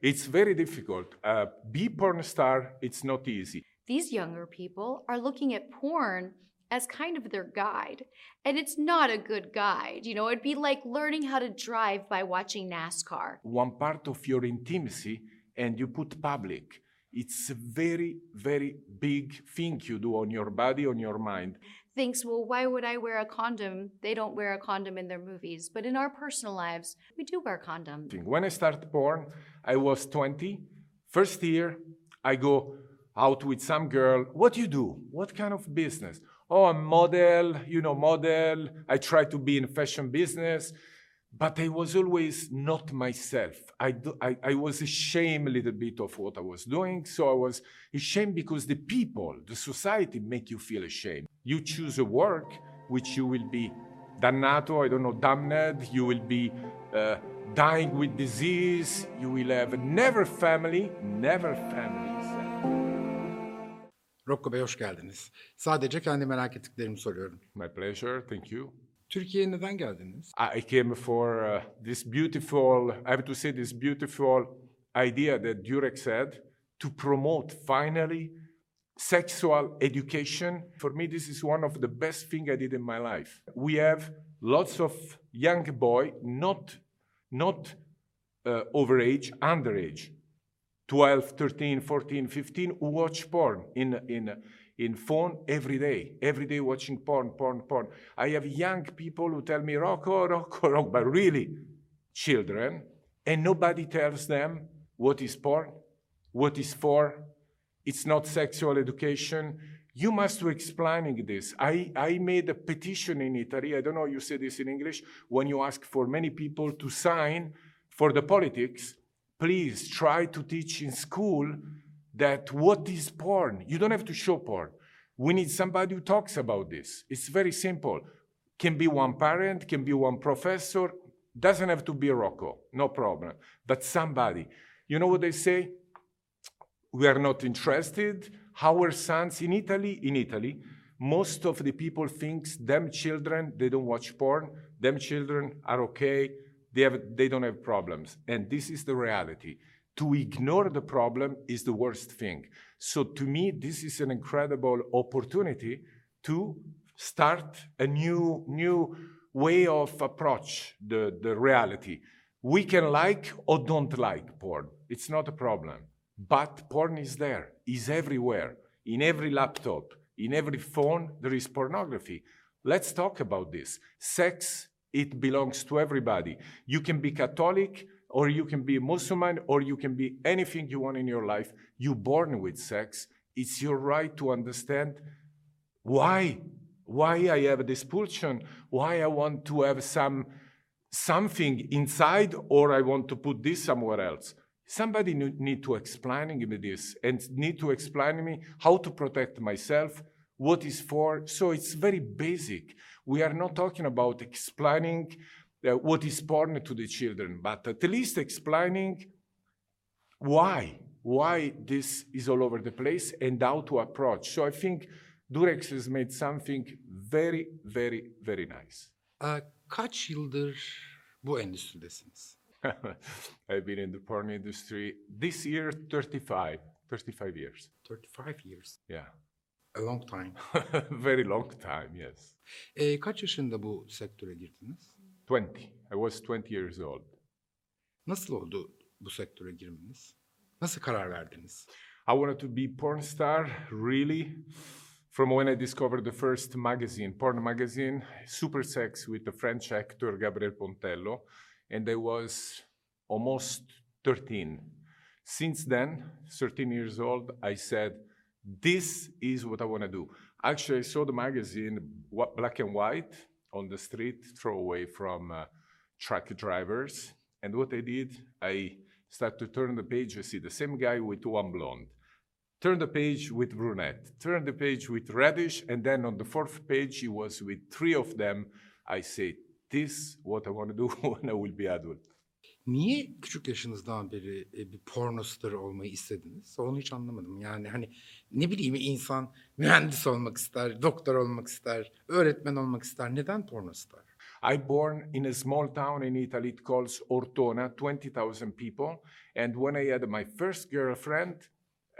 It's very difficult. Uh, be porn star, it's not easy. These younger people are looking at porn as kind of their guide. And it's not a good guide. You know, it'd be like learning how to drive by watching NASCAR. One part of your intimacy and you put public. It's a very, very big thing you do on your body, on your mind. Thinks, well, why would I wear a condom? They don't wear a condom in their movies. But in our personal lives, we do wear condoms. When I start porn, I was 20. First year, I go out with some girl. What do you do? What kind of business? Oh, I'm model, you know, model. I try to be in fashion business, but I was always not myself. I, do, I, I was ashamed a little bit of what I was doing. So I was ashamed because the people, the society make you feel ashamed. You choose a work which you will be dannato, I don't know, damned. You will be uh, dying with disease. You will have never family, never family. Rocco Bey hoş geldiniz. Sadece kendi merak ettiklerimi soruyorum. My pleasure, thank you. Türkiye'ye neden geldiniz? I came for uh, this beautiful, I have to say, this beautiful idea that Durex had to promote finally sexual education. For me, this is one of the best things I did in my life. We have lots of young boy, not, not uh, overage, underage, 12, 13, 14, 15 who watch porn in, in, in phone every day, every day watching porn, porn, porn. I have young people who tell me, Rocco, Rocco, Rocco, but really children, and nobody tells them what is porn, what is for. It's not sexual education. You must be explaining this. I, I made a petition in Italy. I don't know you say this in English. When you ask for many people to sign for the politics, please try to teach in school that what is porn. You don't have to show porn. We need somebody who talks about this. It's very simple. Can be one parent, can be one professor, doesn't have to be Rocco, no problem. But somebody. You know what they say? We are not interested. Our sons in Italy, in Italy, most of the people thinks them children, they don't watch porn, them children are okay, they, have, they don't have problems. And this is the reality. To ignore the problem is the worst thing. So to me, this is an incredible opportunity to start a new, new way of approach the, the reality. We can like or don't like porn. It's not a problem. But porn is there, is everywhere. In every laptop, in every phone, there is pornography. Let's talk about this. Sex it belongs to everybody. You can be Catholic, or you can be Muslim, or you can be anything you want in your life. You're born with sex. It's your right to understand why, why I have this pulsion, why I want to have some something inside, or I want to put this somewhere else. Somebody need to explain me this and need to explain me how to protect myself, what is for. So it's very basic. We are not talking about explaining uh, what is porn to the children, but at least explaining why, why this is all over the place and how to approach. So I think Durex has made something very, very, very nice. Uh, kaç yıldır bu endüstridesiniz? I've been in the porn industry this year 35, 35 years. 35 years. Yeah. A long time. Very long time, yes. E, kaç yaşında bu sektöre girdiniz? 20. I was 20 years old. Nasıl oldu bu sektöre girmeniz? Nasıl karar verdiniz? I wanted to be porn star, really. From when I discovered the first magazine, porn magazine, Super Sex, with the French actor Gabriel Pontello, and I was almost 13. Since then, 13 years old, I said, this is what I want to do. Actually, I saw the magazine, black and white, on the street, throw away from uh, truck drivers. And what I did, I started to turn the page. I see the same guy with one blonde. Turn the page with brunette. Turn the page with reddish. And then on the fourth page, he was with three of them. I say, this what I want to do when I will be adult. Niye küçük yaşınızdan beri e, bir porno star olmayı istediniz? Onu hiç anlamadım. Yani hani ne bileyim insan mühendis olmak ister, doktor olmak ister, öğretmen olmak ister. Neden porno star? I born in a small town in Italy it calls Ortona, 20,000 people. And when I had my first girlfriend,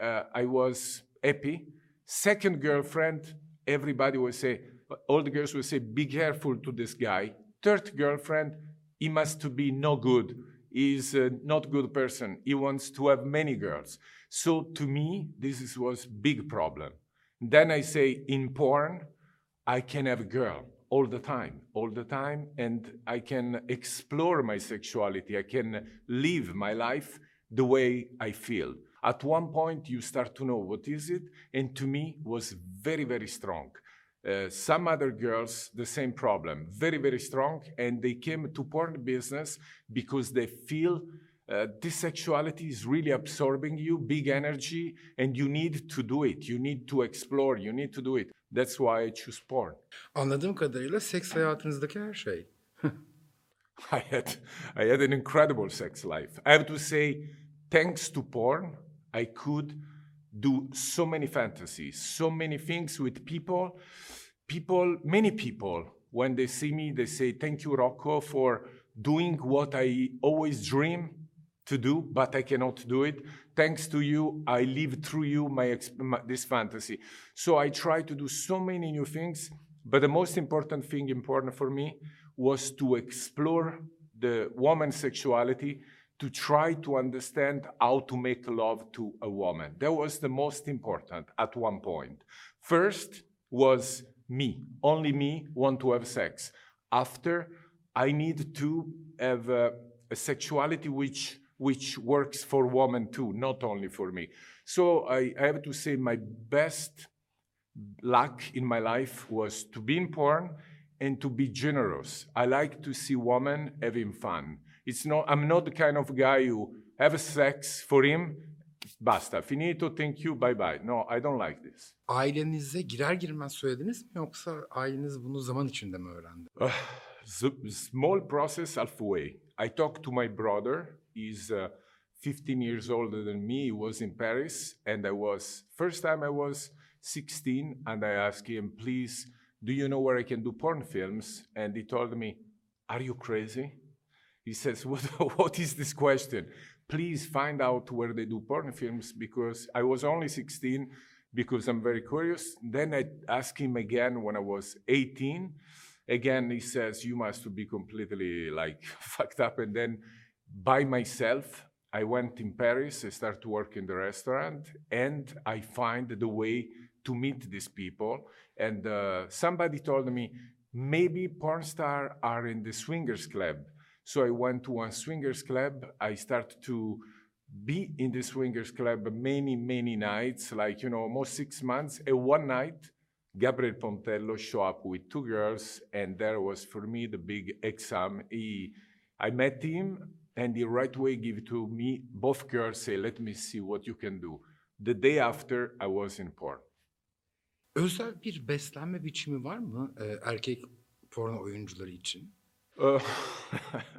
uh, I was happy. Second girlfriend, everybody would say, all the girls would say, be careful to this guy. Third girlfriend, he must to be no good. He's a not good person. He wants to have many girls. So to me, this is, was big problem. Then I say, in porn, I can have a girl all the time, all the time, and I can explore my sexuality. I can live my life the way I feel. At one point, you start to know what is it, and to me was very, very strong. Uh, some other girls, the same problem, very, very strong, and they came to porn business because they feel uh, this sexuality is really absorbing you, big energy, and you need to do it. You need to explore. You need to do it. That's why I choose porn. Anladığım kadarıyla seks hayatınızdaki her şey. I had, I had an incredible sex life. I have to say, thanks to porn, I could do so many fantasies, so many things with people. People, many people, when they see me, they say, Thank you, Rocco, for doing what I always dream to do, but I cannot do it. Thanks to you, I live through you my, my, this fantasy. So I try to do so many new things, but the most important thing important for me was to explore the woman's sexuality, to try to understand how to make love to a woman. That was the most important at one point. First was me, only me want to have sex. After, I need to have a, a sexuality which which works for women too, not only for me. So I, I, have to say my best luck in my life was to be in porn and to be generous. I like to see women having fun. It's not, I'm not the kind of guy who have sex for him, basta, finito, thank you, bye bye. No, I don't like this. Ailenize girer girmez söylediniz mi yoksa aileniz bunu zaman içinde mi öğrendi? Uh, small process halfway. I talked to my brother He's uh, 15 years older than me. He was in Paris, and I was first time I was 16, and I asked him, "Please, do you know where I can do porn films?" And he told me, "Are you crazy?" He says, "What, what is this question? Please find out where they do porn films because I was only 16." Because I'm very curious. Then I asked him again when I was 18. Again, he says, You must be completely like fucked up. And then by myself. I went in Paris, I started to work in the restaurant, and I find the way to meet these people. And uh, somebody told me, maybe porn stars are in the swingers club. So I went to one swingers club. I started to be in the swingers club many, many nights, like, you know, almost six months. And one night, Gabriel Pontello showed up with two girls, and there was for me the big exam. He, I met him and the right way give to me, both girls say, let me see what you can do. The day after, I was in porn. Özel bir beslenme biçimi var mı e, erkek porno oyuncuları için? Uh,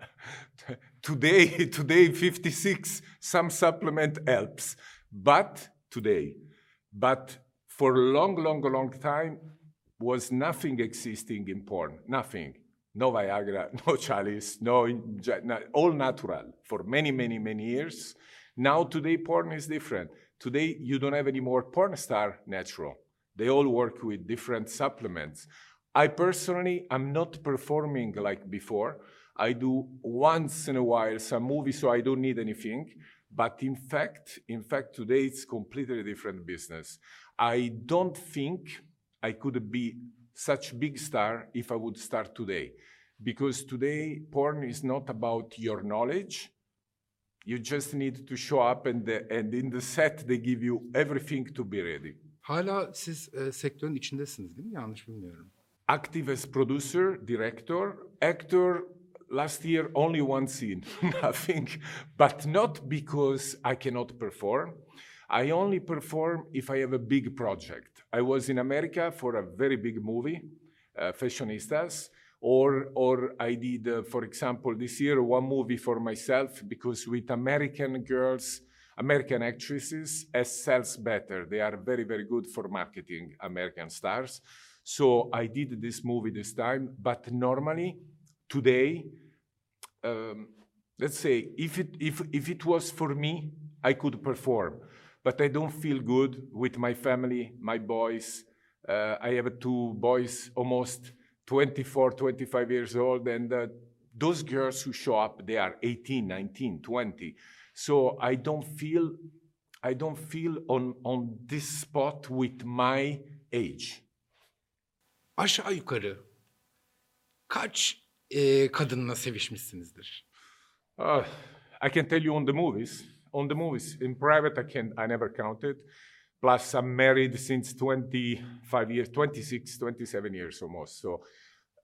today, today 56, some supplement helps. But today, but for a long, long, long time, was nothing existing in porn, nothing no Viagra, no Cialis, no, all natural for many, many, many years. Now today porn is different. Today you don't have any more porn star natural. They all work with different supplements. I personally am not performing like before. I do once in a while some movies, so I don't need anything. But in fact, in fact, today it's completely different business. I don't think I could be such big star if I would start today. Because today, porn is not about your knowledge. You just need to show up and, the, and in the set they give you everything to be ready. Hala siz e, sektörün içindesiniz değil mi? Yanlış bilmiyorum. Active as producer, director, actor, last year only one scene, nothing. But not because I cannot perform. I only perform if I have a big project. I was in America for a very big movie, uh, Fashionistas, or, or I did, uh, for example, this year one movie for myself because with American girls, American actresses, as sells better. They are very, very good for marketing American stars. So I did this movie this time, but normally today, um, let's say, if it, if, if it was for me, I could perform. But I don't feel good with my family, my boys. Uh, I have two boys, almost 24, 25 years old, and uh, those girls who show up, they are 18, 19, 20. So I don't feel, I don't feel on, on this spot with my age. Aşağı yukarı kaç e, kadınla sevişmişsinizdir? Uh, I can tell you on the movies. On the movies, in private, I can I never counted. Plus, I'm married since 25 years, 26, 27 years almost. So,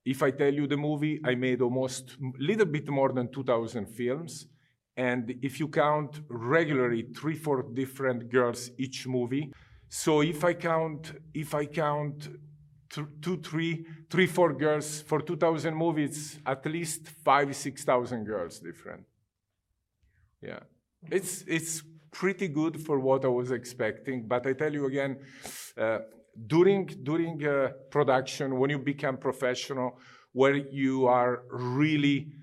if I tell you the movie, I made almost little bit more than 2,000 films. And if you count regularly, three, four different girls each movie. So if I count, if I count two, three, three, four girls for 2,000 movies, at least five, 6,000 girls different. Yeah. It's, it's pretty good for what I was expecting, but I tell you again, uh, during, during uh, production, when you become professional, where you are really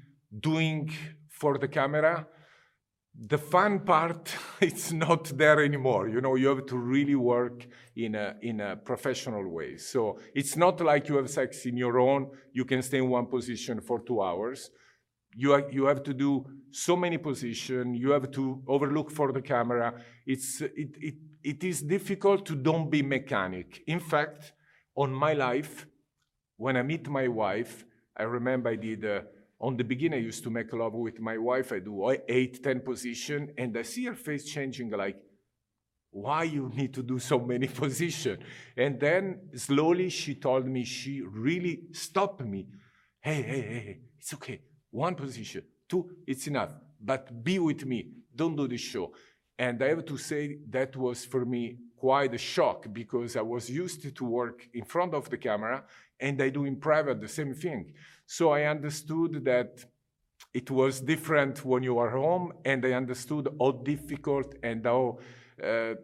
doing for the camera, the fun part it's not there anymore. You know you have to really work in a in a professional way. So it's not like you have sex in your own. You can stay in one position for 2 hours. You are, you have to do so many positions you have to overlook for the camera. It's it, it it is difficult to don't be mechanic. In fact on my life when i meet my wife i remember i did uh, on the beginning, I used to make love with my wife. I do eight, ten position, and I see her face changing. Like, why you need to do so many position? And then slowly she told me she really stopped me. Hey, hey, hey, it's okay. One position, two, it's enough. But be with me. Don't do the show. And I have to say that was for me quite a shock because I was used to work in front of the camera and I do in private the same thing. So I understood that it was different when you are home, and I understood how difficult and how uh,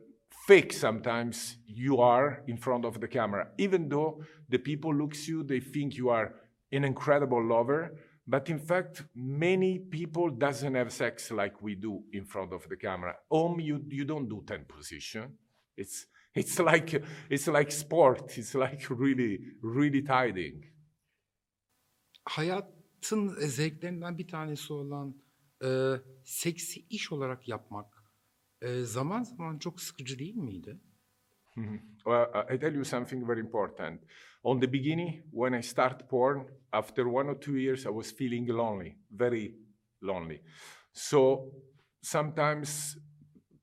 fake sometimes you are in front of the camera. Even though the people looks you, they think you are an incredible lover, but in fact, many people doesn't have sex like we do in front of the camera. Home, you, you don't do 10 position. It's, it's, like, it's like sport. It's like really, really tiring. Hayatın zevklerinden bir tanesi olan e, seksi iş olarak yapmak e, zaman zaman çok sıkıcı değil miydi? I tell you something very important. On the beginning, when I start porn, after one or two years, I was feeling lonely, very lonely. So sometimes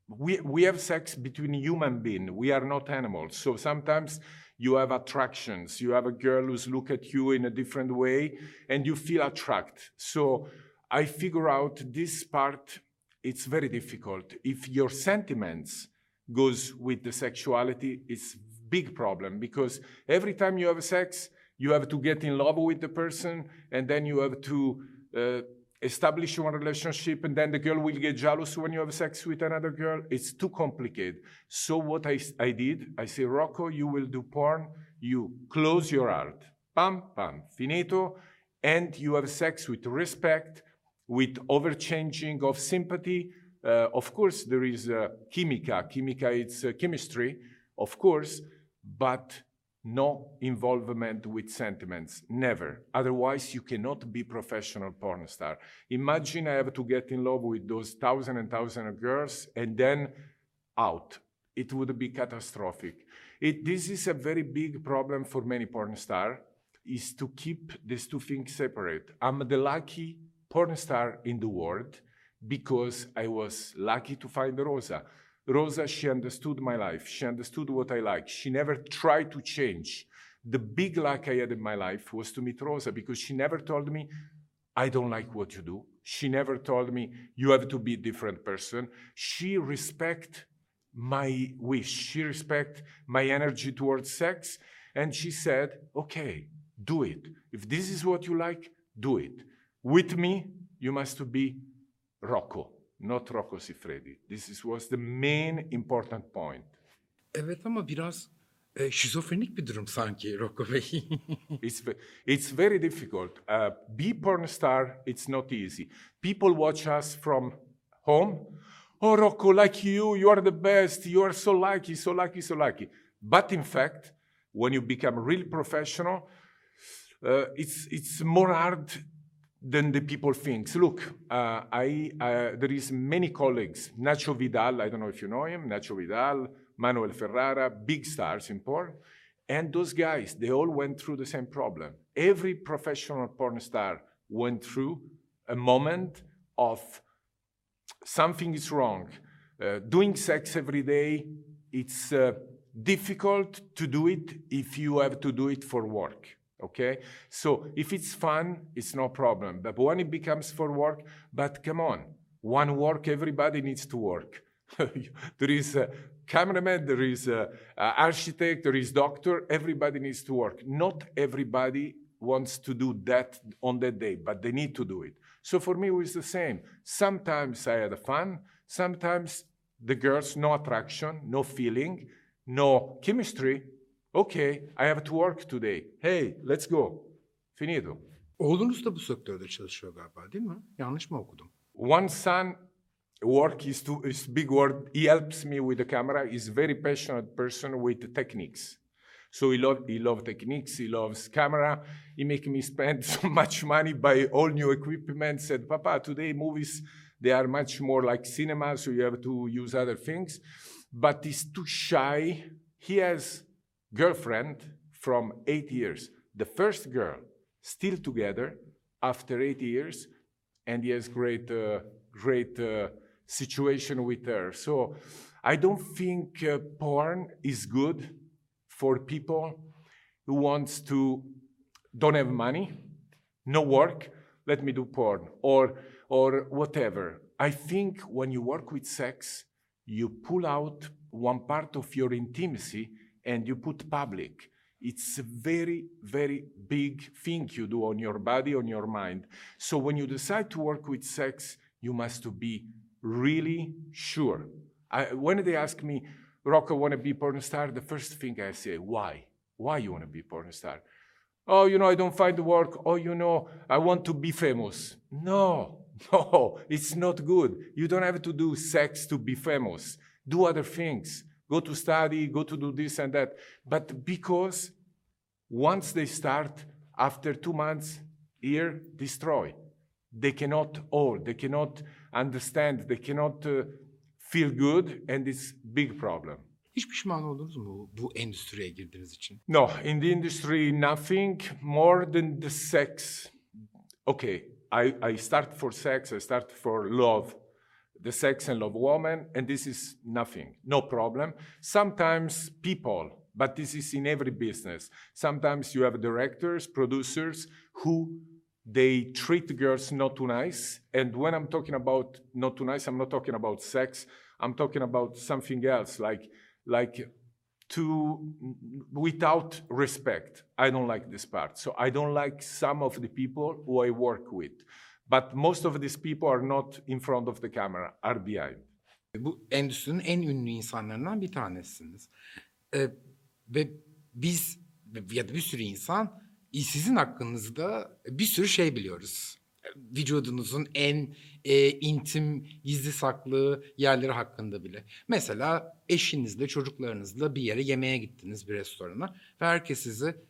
we, we have sex between human beings. We are not animals. So sometimes you have attractions. You have a girl who's look at you in a different way and you feel attracted. So I figure out this part, it's very difficult. If your sentiments goes with the sexuality, it's big problem because every time you have sex, you have to get in love with the person and then you have to uh, establish one relationship and then the girl will get jealous when you have sex with another girl. It's too complicated. So what I, I did, I say, Rocco, you will do porn. You close your heart. Pam, pam, finito. And you have sex with respect, with overchanging of sympathy. Uh, of course, there is uh, chimica. Chimica, it's uh, chemistry, of course, but no involvement with sentiments never. Otherwise you cannot be professional porn star. Imagine i have to get in love with those thousand and thousand of girls and then out. It would be catastrophic. It, this is a very big problem for many porn star is to keep these two things separate. I'm the lucky porn star in the world because i was lucky to find rosa Rosa, she understood my life. She understood what I like. She never tried to change. The big luck I had in my life was to meet Rosa because she never told me, I don't like what you do. She never told me, you have to be a different person. She respect my wish. She respect my energy towards sex. And she said, okay, do it. If this is what you like, do it. With me, you must be Rocco not Rocco Siffredi. This is, was the main important point. Evet ama biraz E, şizofrenik bir durum sanki Rocco Bey. It's, it's very difficult. Uh, be porn star, it's not easy. People watch us from home. Oh, Rocco, like you, you are the best. You are so lucky, so lucky, so lucky. But in fact, when you become really professional, uh, it's, it's more hard than the people think. Look, uh, I, uh, there is many colleagues. Nacho Vidal, I don't know if you know him, Nacho Vidal, Manuel Ferrara, big stars in porn. And those guys, they all went through the same problem. Every professional porn star went through a moment of something is wrong. Uh, doing sex every day, it's uh, difficult to do it if you have to do it for work. Okay? So if it's fun, it's no problem. But when it becomes for work, but come on, one work, everybody needs to work. there is a cameraman, there is a, a architect, there is doctor, everybody needs to work. Not everybody wants to do that on that day, but they need to do it. So for me, it was the same. Sometimes I had fun, sometimes the girls, no attraction, no feeling, no chemistry. Okay, I have to work today. Hey, let's go. Finito. Oğlunuz da bu sektörde çalışıyor galiba değil mi? Yanlış mı okudum? One son work is too is big word. He helps me with the camera. He's very passionate person with techniques. So he love he love techniques. He loves camera. He make me spend so much money buy all new equipment. Said, Papa, today movies they are much more like cinema, so you have to use other things. But he's too shy. He has girlfriend from eight years. The first girl still together after eight years, and he has great, uh, great uh, situation with her. So I don't think uh, porn is good for people who wants to don't have money, no work, let me do porn or or whatever. I think when you work with sex, you pull out one part of your intimacy and you put public. It's a very, very big thing you do on your body, on your mind. So when you decide to work with sex, you must be really sure. I, when they ask me, Rocco, want to be porn star? The first thing I say, why? Why you want to be porn star? Oh, you know, I don't find work. Oh, you know, I want to be famous. No, no, it's not good. You don't have to do sex to be famous. Do other things. Go to study, go to do this and that. But because once they start, after two months, here, destroy. They cannot hold, they cannot understand, they cannot uh, feel good, and it's big problem. Hiç pişman oldunuz mu bu, bu endüstriye girdiğiniz için? No, in the industry, nothing more than the sex. Okay, I, I start for sex, I start for love, the sex and love woman, and this is nothing, no problem. Sometimes people, but this is in every business. Sometimes you have directors, producers who they treat girls not too nice. And when I'm talking about not too nice, I'm not talking about sex. I'm talking about something else, like like to without respect. I don't like this part. So I don't like some of the people who I work with. But most of these people are not in front of the camera, are behind. Bu endüstrinin en ünlü insanlarından bir tanesiniz. Ee, ve biz ya da bir sürü insan e, sizin hakkınızda bir sürü şey biliyoruz. Vücudunuzun en e, intim, gizli saklı yerleri hakkında bile. Mesela eşinizle, çocuklarınızla bir yere yemeğe gittiniz bir restorana ve herkes size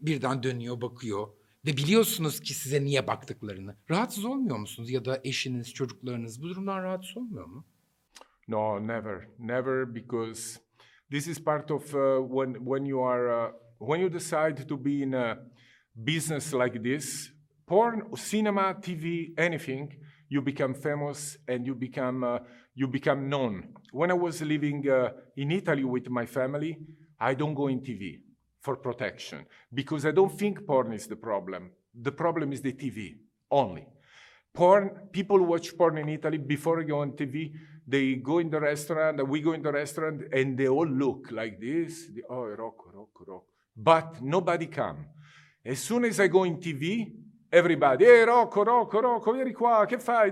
birden dönüyor, bakıyor ve biliyorsunuz ki size niye baktıklarını. Rahatsız olmuyor musunuz ya da eşiniz, çocuklarınız bu durumdan rahatsız olmuyor mu? No, never, never, because this is part of uh, when when you are uh, when you decide to be in a business like this, porn, cinema, TV, anything, you become famous and you become uh, you become known. When I was living uh, in Italy with my family, I don't go in TV for protection because I don't think porn is the problem. The problem is the TV only. Porn, people watch porn in Italy before they go on TV. They go in the restaurant, we go in the restaurant, and they all look like this. They, oh, Rocco, Rocco, Rocco. But nobody come. As soon as I go in TV, everybody, hey, Rocco, Rocco, Rocco, vieni qua, che fai?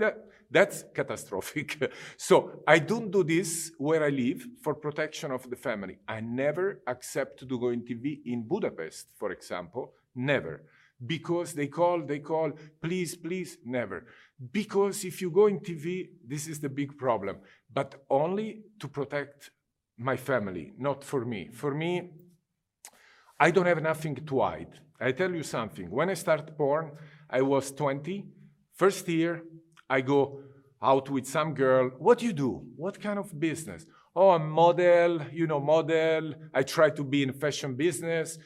That- That's catastrophic. so I don't do this where I live for protection of the family. I never accept to go in TV in Budapest, for example. Never. Because they call, they call, please, please, never. Because if you go in TV, this is the big problem, but only to protect my family, not for me. For me, I don't have nothing to hide. I tell you something. When I start porn, I was 20. First year, I go out with some girl. What do you do? What kind of business? Oh, I'm model, you know, model. I try to be in fashion business,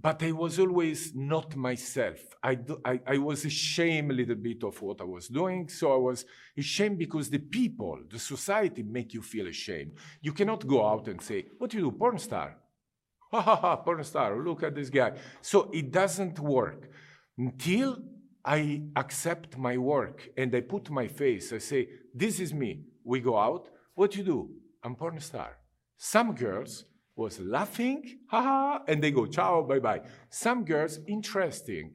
but I was always not myself. I, do, I, I was ashamed a little bit of what I was doing. So I was ashamed because the people, the society make you feel ashamed. You cannot go out and say, what do you do? Porn star. Ha ha ha, porn star. Look at this guy. So it doesn't work until I accept my work and I put my face. I say, this is me. We go out. What you do? I'm porn star. Some girls was laughing, haha, and they go, ciao, bye bye. Some girls, interesting.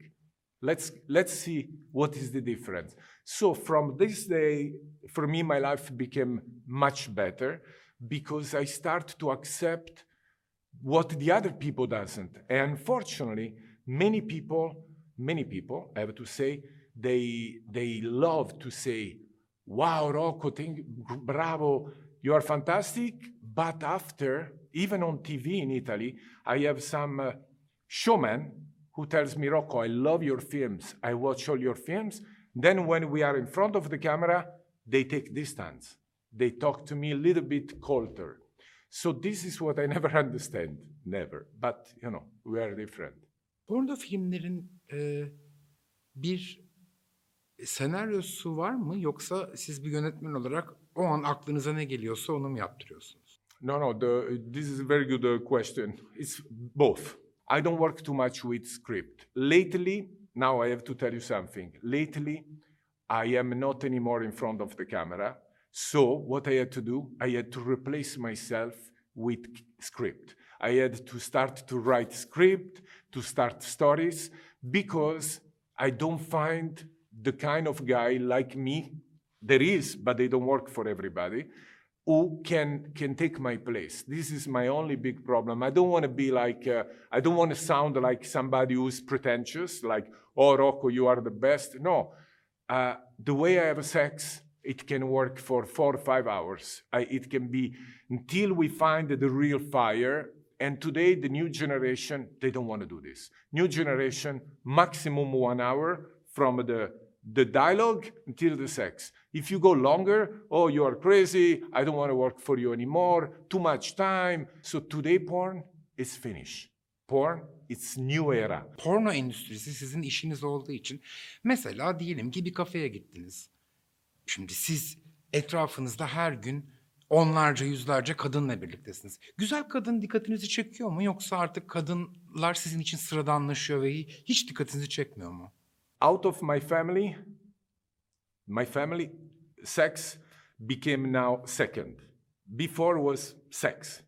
Let's, let's see what is the difference. So from this day, for me, my life became much better because I start to accept what the other people doesn't. And unfortunately, many people, many people, I have to say, they, they love to say, wow, Rocco, thank, bravo, you are fantastic. But after, even on TV in Italy, I have some uh, showman who tells me, Rocco, I love your films. I watch all your films. Then when we are in front of the camera, they take distance. They talk to me a little bit colder. So this is what I never understand. Never. But, you know, we are different. Porno filmlerin e, bir senaryosu var mı yoksa siz bir yönetmen olarak o an aklınıza ne geliyorsa onu mu yaptırıyorsunuz? No, no, the, this is a very good uh, question. It's both. I don't work too much with script. Lately, now I have to tell you something. Lately, I am not anymore in front of the camera. So what I had to do, I had to replace myself with script. I had to start to write script, to start stories, because I don't find the kind of guy like me. There is, but they don't work for everybody who can can take my place. This is my only big problem. I don't want to be like uh, I don't want to sound like somebody who's pretentious, like oh Rocco, you are the best. No, uh, the way I have sex, it can work for four or five hours. I, it can be until we find the real fire. And today, the new generation, they don't want to do this. New generation, maximum one hour from the the dialogue until the sex. If you go longer, oh, you are crazy, I don't want to work for you anymore, too much time. So today porn is finished. Porn, it's new era. Porno endüstrisi sizin işiniz olduğu için mesela diyelim ki bir kafeye gittiniz. Şimdi siz etrafınızda her gün onlarca yüzlerce kadınla birliktesiniz. Güzel kadın dikkatinizi çekiyor mu yoksa artık kadınlar sizin için sıradanlaşıyor ve hiç dikkatinizi çekmiyor mu? out of my family, my family, sex became now second. Before was sex.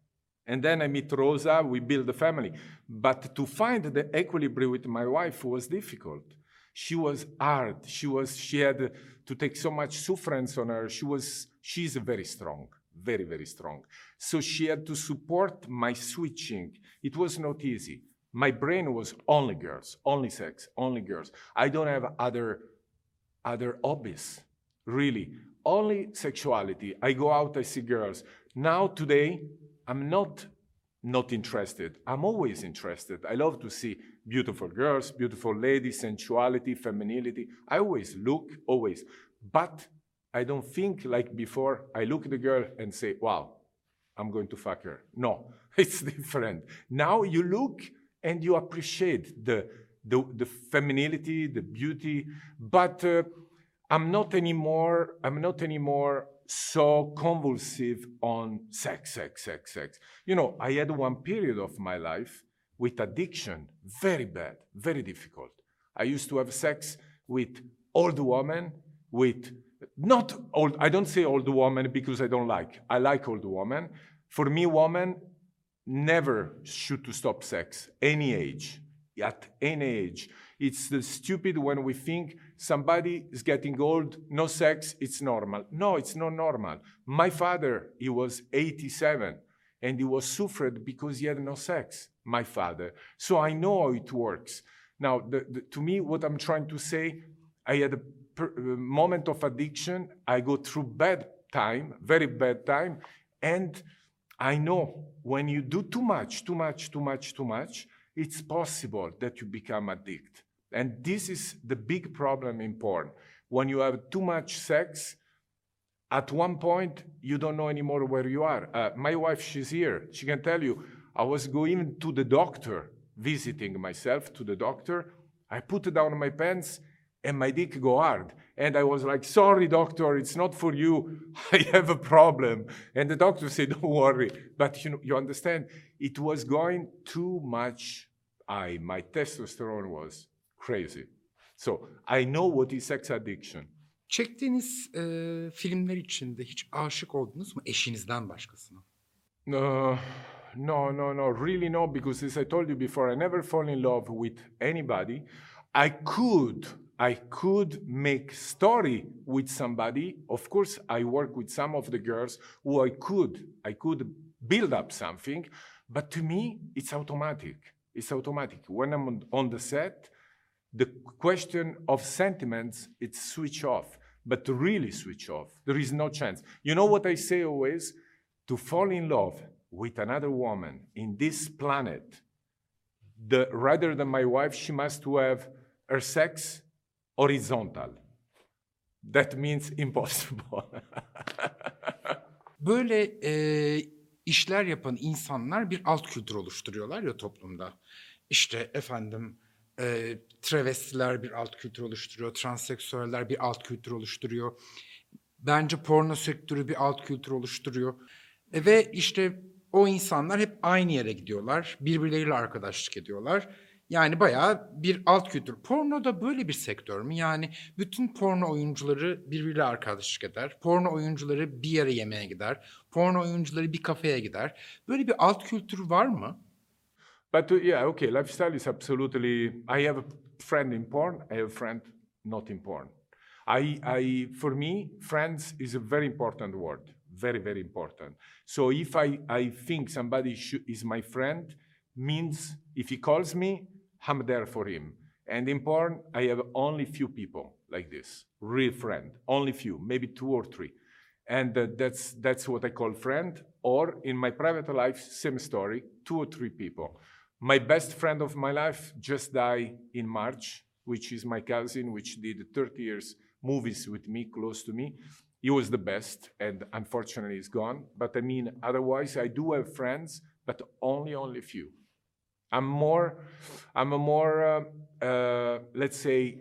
And then I meet Rosa, we build a family. But to find the equilibrium with my wife was difficult. She was hard. She was, she had to take so much sufferance on her. She was, she's very strong, very, very strong. So she had to support my switching. It was not easy. My brain was only girls, only sex, only girls. I don't have other other hobbies, really. Only sexuality. I go out, I see girls. Now today, I'm not not interested. I'm always interested. I love to see beautiful girls, beautiful ladies, sensuality, femininity. I always look, always. But I don't think like before. I look at the girl and say, wow, I'm going to fuck her. No, it's different. Now you look and you appreciate the, the, the femininity, the beauty, but uh, I'm not anymore, I'm not anymore so convulsive on sex, sex, sex, sex. You know, I had one period of my life with addiction, very bad, very difficult. I used to have sex with old women, with not old, I don't say old woman because I don't like. I like old woman. For me, woman never should to stop sex, any age, at any age. It's the stupid when we think somebody is getting old, no sex, it's normal. No, it's not normal. My father, he was 87 and he was suffered because he had no sex, my father. So I know how it works. Now, the, the, to me, what I'm trying to say, I had a moment of addiction. I go through bad time, very bad time, and I know when you do too much, too much, too much, too much, it's possible that you become addicted. And this is the big problem in porn. When you have too much sex, at one point you don't know anymore where you are. Uh, my wife, she's here. She can tell you, I was going to the doctor, visiting myself to the doctor. I put down my pants and my dick go hard. And I was like, sorry, doctor, it's not for you. I have a problem. And the doctor said, don't worry. But you know, you understand, it was going too much high. My testosterone was crazy. So I know what is sex addiction. Çektiğiniz e, filmler içinde hiç aşık oldunuz mu eşinizden başkasına? No, no, no, no, really no, because as I told you before, I never fall in love with anybody. I could, I could make story with somebody. Of course, I work with some of the girls who I could, I could build up something, but to me, it's automatic. It's automatic. When I'm on, the set, the question of sentiments, it's switch off, but to really switch off, there is no chance. You know what I say always? To fall in love with another woman in this planet, the, rather than my wife, she must have her sex horizontal. That means impossible. Böyle e, işler yapan insanlar bir alt kültür oluşturuyorlar ya toplumda. İşte efendim e, travestiler bir alt kültür oluşturuyor, transseksüeller bir alt kültür oluşturuyor. Bence porno sektörü bir alt kültür oluşturuyor. E, ve işte o insanlar hep aynı yere gidiyorlar, birbirleriyle arkadaşlık ediyorlar. Yani bayağı bir alt kültür. Porno da böyle bir sektör mü? Yani bütün porno oyuncuları birbiriyle arkadaşlık eder. Porno oyuncuları bir yere yemeğe gider. Porno oyuncuları bir kafeye gider. Böyle bir alt kültür var mı? but uh, yeah, okay, lifestyle is absolutely. I have a friend in porn. I have a friend not in porn. I, I, for me, friends is a very important word. Very, very important. So if I, I think somebody is my friend, means if he calls me, I'm there for him. And in porn, I have only few people like this, real friend, only few, maybe two or three. And uh, that's, that's what I call friend. Or in my private life, same story, two or three people. My best friend of my life just died in March, which is my cousin, which did 30 years movies with me, close to me. He was the best, and unfortunately, he's gone. But I mean, otherwise, I do have friends, but only, only few. I'm more, I'm a more, uh, uh, let's say,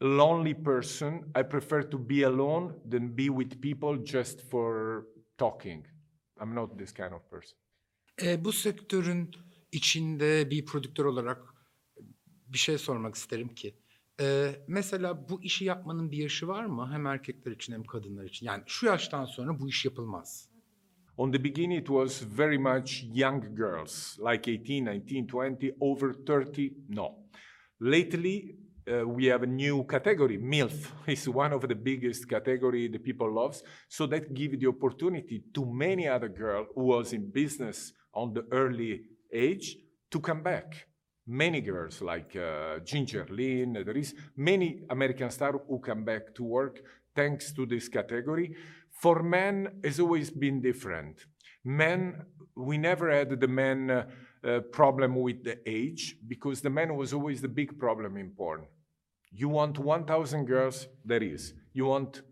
lonely person. I prefer to be alone than be with people just for talking. I'm not this kind of person. E, bu sektörün içinde bir prodüktör olarak bir şey sormak isterim ki. e, mesela bu işi yapmanın bir yaşı var mı? Hem erkekler için hem kadınlar için. Yani şu yaştan sonra bu iş yapılmaz. On the beginning, it was very much young girls, like 18, 19, 20, over 30, no. Lately, uh, we have a new category, MILF. It's one of the biggest category the people loves. So that gives the opportunity to many other girl who was in business on the early age to come back. Many girls like uh, Ginger Lynn, there is many American stars who come back to work thanks to this category. For men, it's always been different. Men, we never had the men uh, problem with the age because the man was always the big problem in porn. You want 1,000 girls, there is. You want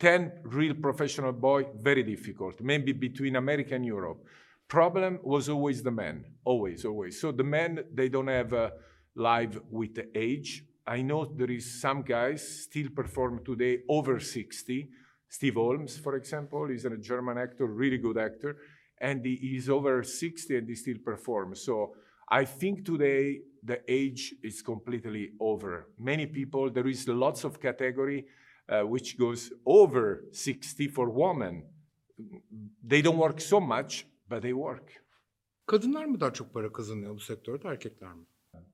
10 real professional boy, very difficult. Maybe between America and Europe. Problem was always the men, always, always. So the men, they don't have a live with the age. I know there is some guys still perform today over 60. Steve Holmes, for example, is a German actor, really good actor, and he is over 60 and he still performs. So I think today the age is completely over. Many people, there is lots of category uh, which goes over 60 for women. They don't work so much, but they work. Kadınlar mı daha çok para kazanıyor bu sektörde erkekler mi?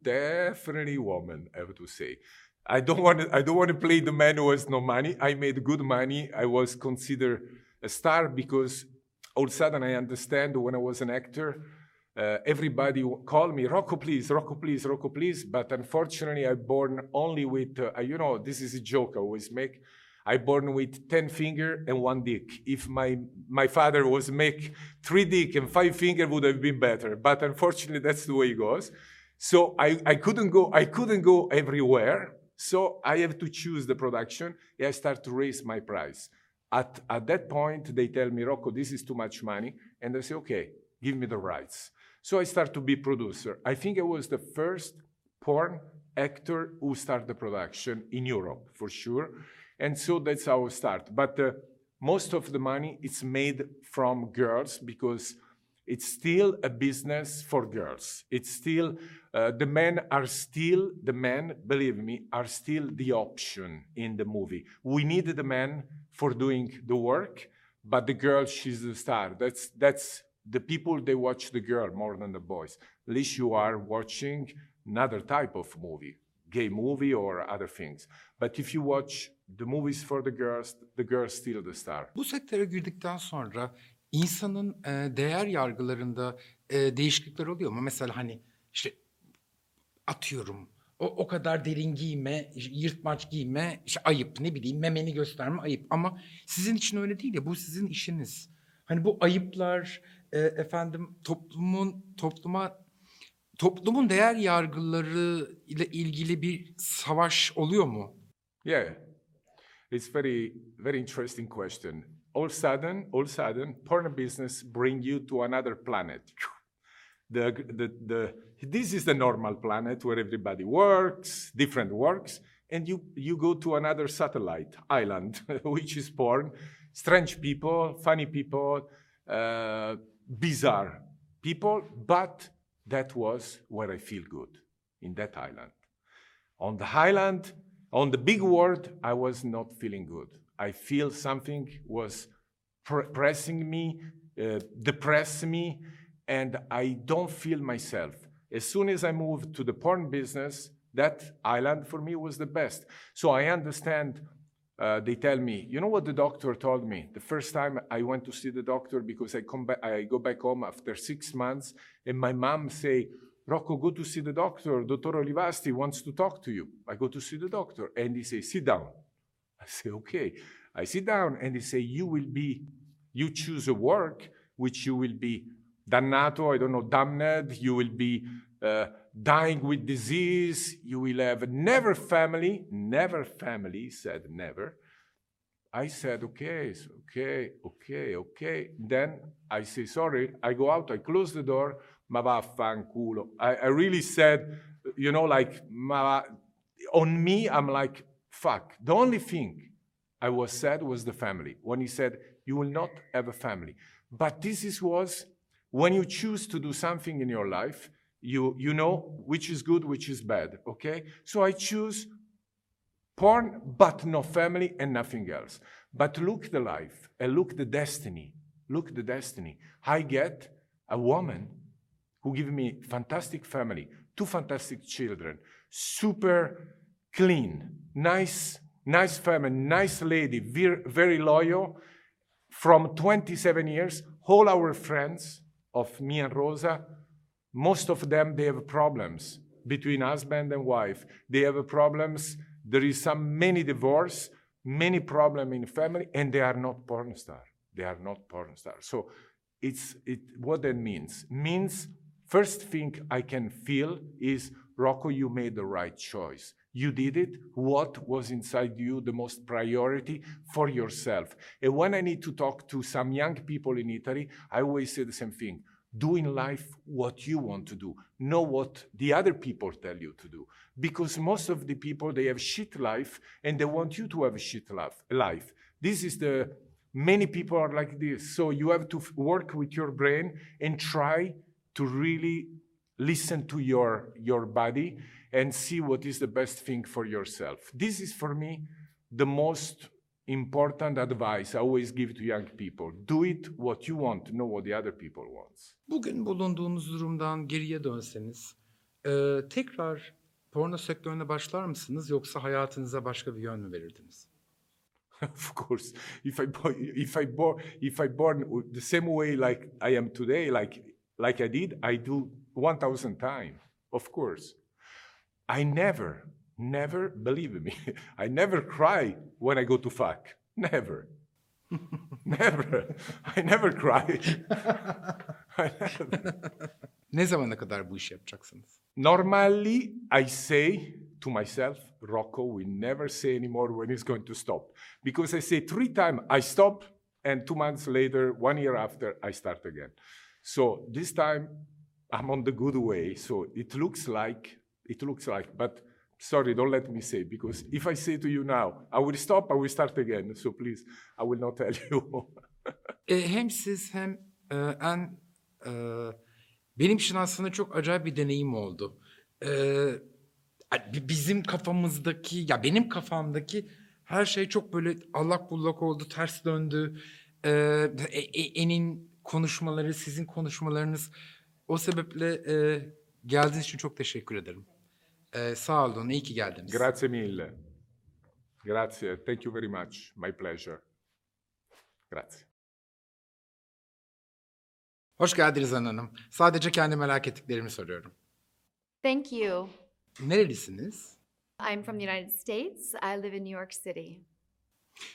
definitely women, I have to say. I don't want to, I don't want to play the man who has no money. I made good money. I was considered a star because all of a sudden I understand when I was an actor, uh, everybody called me Rocco, please, Rocco, please, Rocco, please. But unfortunately, I born only with uh, you know this is a joke I always make. I born with ten finger and one dick. If my my father was make three dick and five finger, would have been better. But unfortunately, that's the way it goes. So I, I couldn't go I couldn't go everywhere. So I have to choose the production. And I start to raise my price. At, at that point, they tell me, Rocco, this is too much money. And I say, okay, give me the rights. So I start to be producer. I think I was the first porn actor who started the production in Europe, for sure. And so that's how I start. But uh, most of the money is made from girls because it's still a business for girls. It's still, uh, the men are still, the men, believe me, are still the option in the movie. We need the men for doing the work, but the girl, she's the star. That's, that's the people, they watch the girl more than the boys. At least you are watching another type of movie, gay movie or other things. But if you watch the movies for the girls, the girl's still the star. Bu sektöre girdikten sonra insanın e, değer yargılarında e, değişiklikler oluyor mu? Mesela hani işte atıyorum o, o kadar derin giyme, yırtmaç giyme, işte ayıp ne bileyim memeni gösterme ayıp. Ama sizin için öyle değil ya bu sizin işiniz. Hani bu ayıplar e, efendim toplumun topluma toplumun değer yargıları ile ilgili bir savaş oluyor mu? Yeah, it's very, very interesting question. All of a sudden, all sudden, porn business bring you to another planet. The, the, the, this is the normal planet where everybody works, different works, and you, you go to another satellite island, which is porn. Strange people, funny people, uh, bizarre people, but that was where I feel good, in that island. On the island, on the big world, I was not feeling good. I feel something was pr- pressing me, uh, depressing me, and I don't feel myself. As soon as I moved to the porn business, that island for me was the best. So I understand. Uh, they tell me, you know what the doctor told me the first time I went to see the doctor because I come back, I go back home after six months, and my mom say, Rocco, go to see the doctor. Dr. Olivasti wants to talk to you. I go to see the doctor, and he say, sit down. I say, okay. I sit down, and they say, you will be, you choose a work which you will be dannato, I don't know, damned. You will be uh, dying with disease. You will have never family, never family, said never. I said, okay, okay, okay, okay. Then I say, sorry, I go out, I close the door, ma vaffanculo. I, I really said, you know, like, ma, on me, I'm like, fuck. The only thing I was sad was the family. When he said, you will not have a family. But this is was when you choose to do something in your life, you, you know which is good, which is bad, okay? So I choose porn, but no family and nothing else. But look the life and look the destiny. Look the destiny. I get a woman who give me fantastic family, two fantastic children, super clean, nice, nice family, nice lady, very, loyal. From 27 years, all our friends of me and Rosa, most of them they have problems between husband and wife. They have problems. There is some many divorce, many problem in family, and they are not porn star. They are not porn star. So it's it what that means means first thing I can feel is Rocco, you made the right choice. You did it. What was inside you the most priority for yourself? And when I need to talk to some young people in Italy, I always say the same thing. Do in life what you want to do, not what the other people tell you to do. Because most of the people, they have shit life and they want you to have a shit life. This is the, many people are like this. So you have to work with your brain and try to really listen to your, your body and see what is the best thing for yourself. This is for me the most important advice I always give to young people. Do it what you want, not what the other people wants. Bugün bulunduğunuz durumdan geriye dönseniz Ee, tekrar porno sektörüne başlar mısınız yoksa hayatınıza başka bir yön mü verirdiniz? of course, if I if I born if I born the same way like I am today, like like I did, I do one thousand times. Of course, I never, never believe me. I never cry when I go to fuck. Never, never. I never cry. I never. Ne zamana kadar bu işi yapacaksınız? Normally, I say to myself, Rocco will never say anymore when he's going to stop. Because I say three times, I stop, and two months later, one year after, I start again. So this time, I'm on the good way. So it looks like, it looks like, but sorry, don't let me say, because if I say to you now, I will stop, I will start again. So please, I will not tell you. E, hem siz hem e, en e, benim için aslında çok acayip bir deneyim oldu. E, bi- bizim kafamızdaki ya benim kafamdaki her şey çok böyle allak bullak oldu, ters döndü. E, e, e, En'in konuşmaları, sizin konuşmalarınız o sebeple e, geldiğiniz için çok teşekkür ederim. E, sağ olun, iyi ki geldiniz. Grazie mille. Grazie. Thank you very much. My pleasure. Grazie. Hoş geldiniz Hanım Hanım. Sadece kendi merak ettiklerimi soruyorum. Thank you. Nerelisiniz? I'm from the United States. I live in New York City.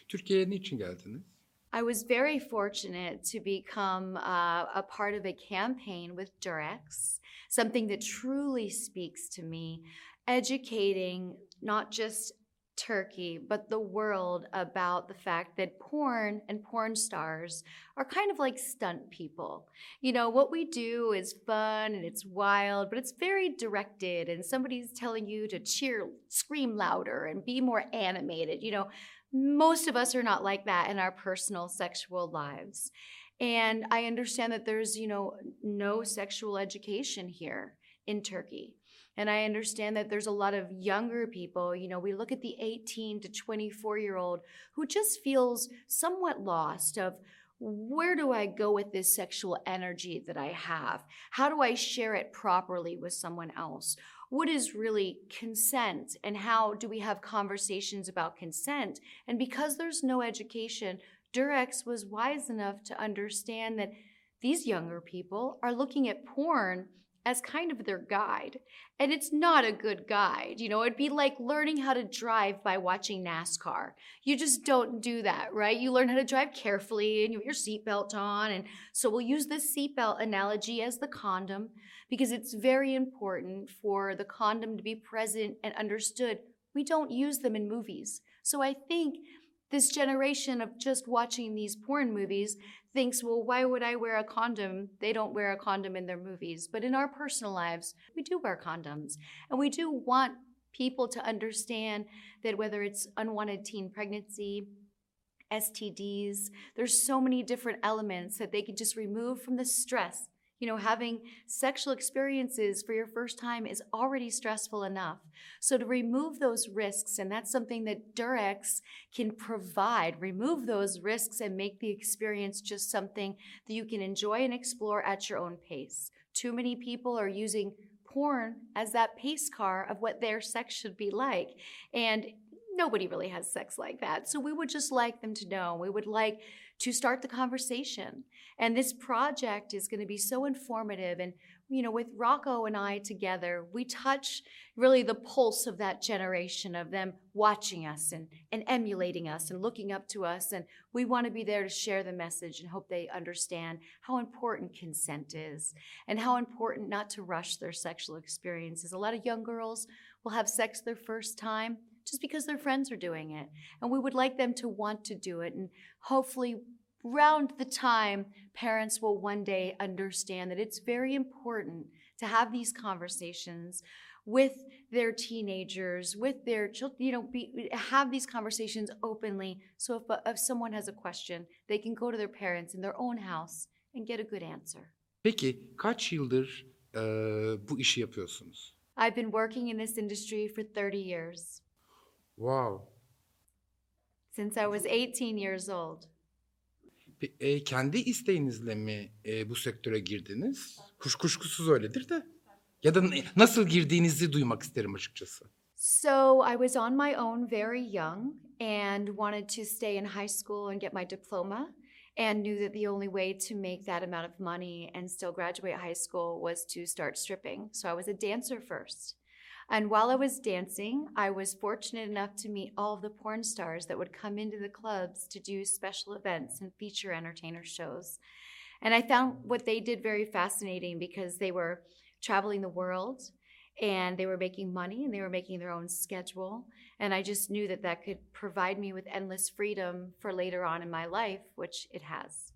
Türkiye'ye niçin geldiniz? I was very fortunate to become uh, a part of a campaign with Durex, something that truly speaks to me, educating not just Turkey, but the world about the fact that porn and porn stars are kind of like stunt people. You know, what we do is fun and it's wild, but it's very directed, and somebody's telling you to cheer, scream louder, and be more animated. You know, most of us are not like that in our personal sexual lives. And I understand that there's, you know, no sexual education here in Turkey. And I understand that there's a lot of younger people, you know, we look at the 18 to 24 year old who just feels somewhat lost of where do I go with this sexual energy that I have? How do I share it properly with someone else? What is really consent and how do we have conversations about consent? And because there's no education, Durex was wise enough to understand that these younger people are looking at porn as kind of their guide. And it's not a good guide. You know, it'd be like learning how to drive by watching NASCAR. You just don't do that, right? You learn how to drive carefully and you have your seatbelt on. And so we'll use this seatbelt analogy as the condom because it's very important for the condom to be present and understood. We don't use them in movies. So I think this generation of just watching these porn movies thinks, well, why would I wear a condom? They don't wear a condom in their movies. But in our personal lives, we do wear condoms. And we do want people to understand that whether it's unwanted teen pregnancy, STDs, there's so many different elements that they can just remove from the stress. You know, having sexual experiences for your first time is already stressful enough. So, to remove those risks, and that's something that Durex can provide, remove those risks and make the experience just something that you can enjoy and explore at your own pace. Too many people are using porn as that pace car of what their sex should be like. And nobody really has sex like that. So we would just like them to know. We would like to start the conversation. And this project is going to be so informative. And, you know, with Rocco and I together, we touch really the pulse of that generation of them watching us and, and emulating us and looking up to us. And we want to be there to share the message and hope they understand how important consent is and how important not to rush their sexual experiences. A lot of young girls will have sex their first time just because their friends are doing it. And we would like them to want to do it. And hopefully, round the time, parents will one day understand that it's very important to have these conversations with their teenagers, with their children, you know, be, have these conversations openly. So if, if someone has a question, they can go to their parents in their own house and get a good answer. Peki kaç yıldır e, bu işi yapıyorsunuz? I've been working in this industry for 30 years, Wow. since I was 18 years old. Pe- e, kendi isteğinizle mi e, bu sektöre girdiniz? Kuş kuşkusuz öyledir de. Ya da nasıl girdiğinizi duymak isterim açıkçası. So I was on my own very young and wanted to stay in high school and get my diploma and knew that the only way to make that amount of money and still graduate high school was to start stripping. So I was a dancer first. And while I was dancing, I was fortunate enough to meet all of the porn stars that would come into the clubs to do special events and feature entertainer shows. And I found what they did very fascinating because they were traveling the world and they were making money and they were making their own schedule. And I just knew that that could provide me with endless freedom for later on in my life, which it has.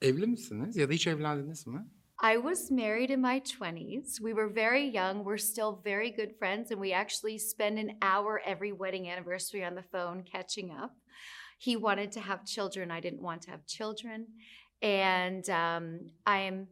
Evli misiniz ya da hiç evlendiniz mi? I was married in my 20s. We were very young. We're still very good friends, and we actually spend an hour every wedding anniversary on the phone catching up. He wanted to have children. I didn't want to have children. And um, I am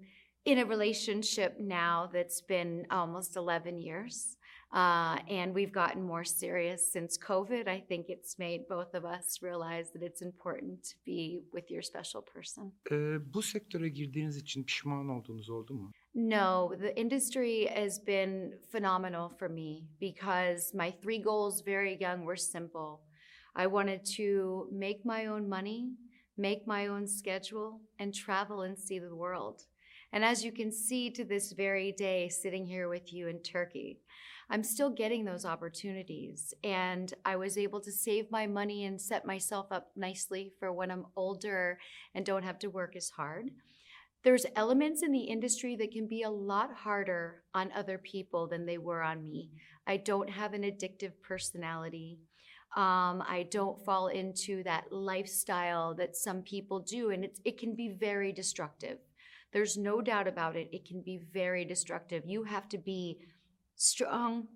in a relationship now that's been almost 11 years. Uh, and we've gotten more serious since COVID. I think it's made both of us realize that it's important to be with your special person. Ee, bu sektöre girdiğiniz için pişman olduğunuz oldu mu? No, the industry has been phenomenal for me because my three goals very young were simple. I wanted to make my own money, make my own schedule, and travel and see the world. And as you can see to this very day, sitting here with you in Turkey, I'm still getting those opportunities. And I was able to save my money and set myself up nicely for when I'm older and don't have to work as hard there's elements in the industry that can be a lot harder on other people than they were on me. I don't have an addictive personality. Um, I don't fall into that lifestyle that some people do, and it can be very destructive. There's no doubt about it. It can be very destructive. You have to be strong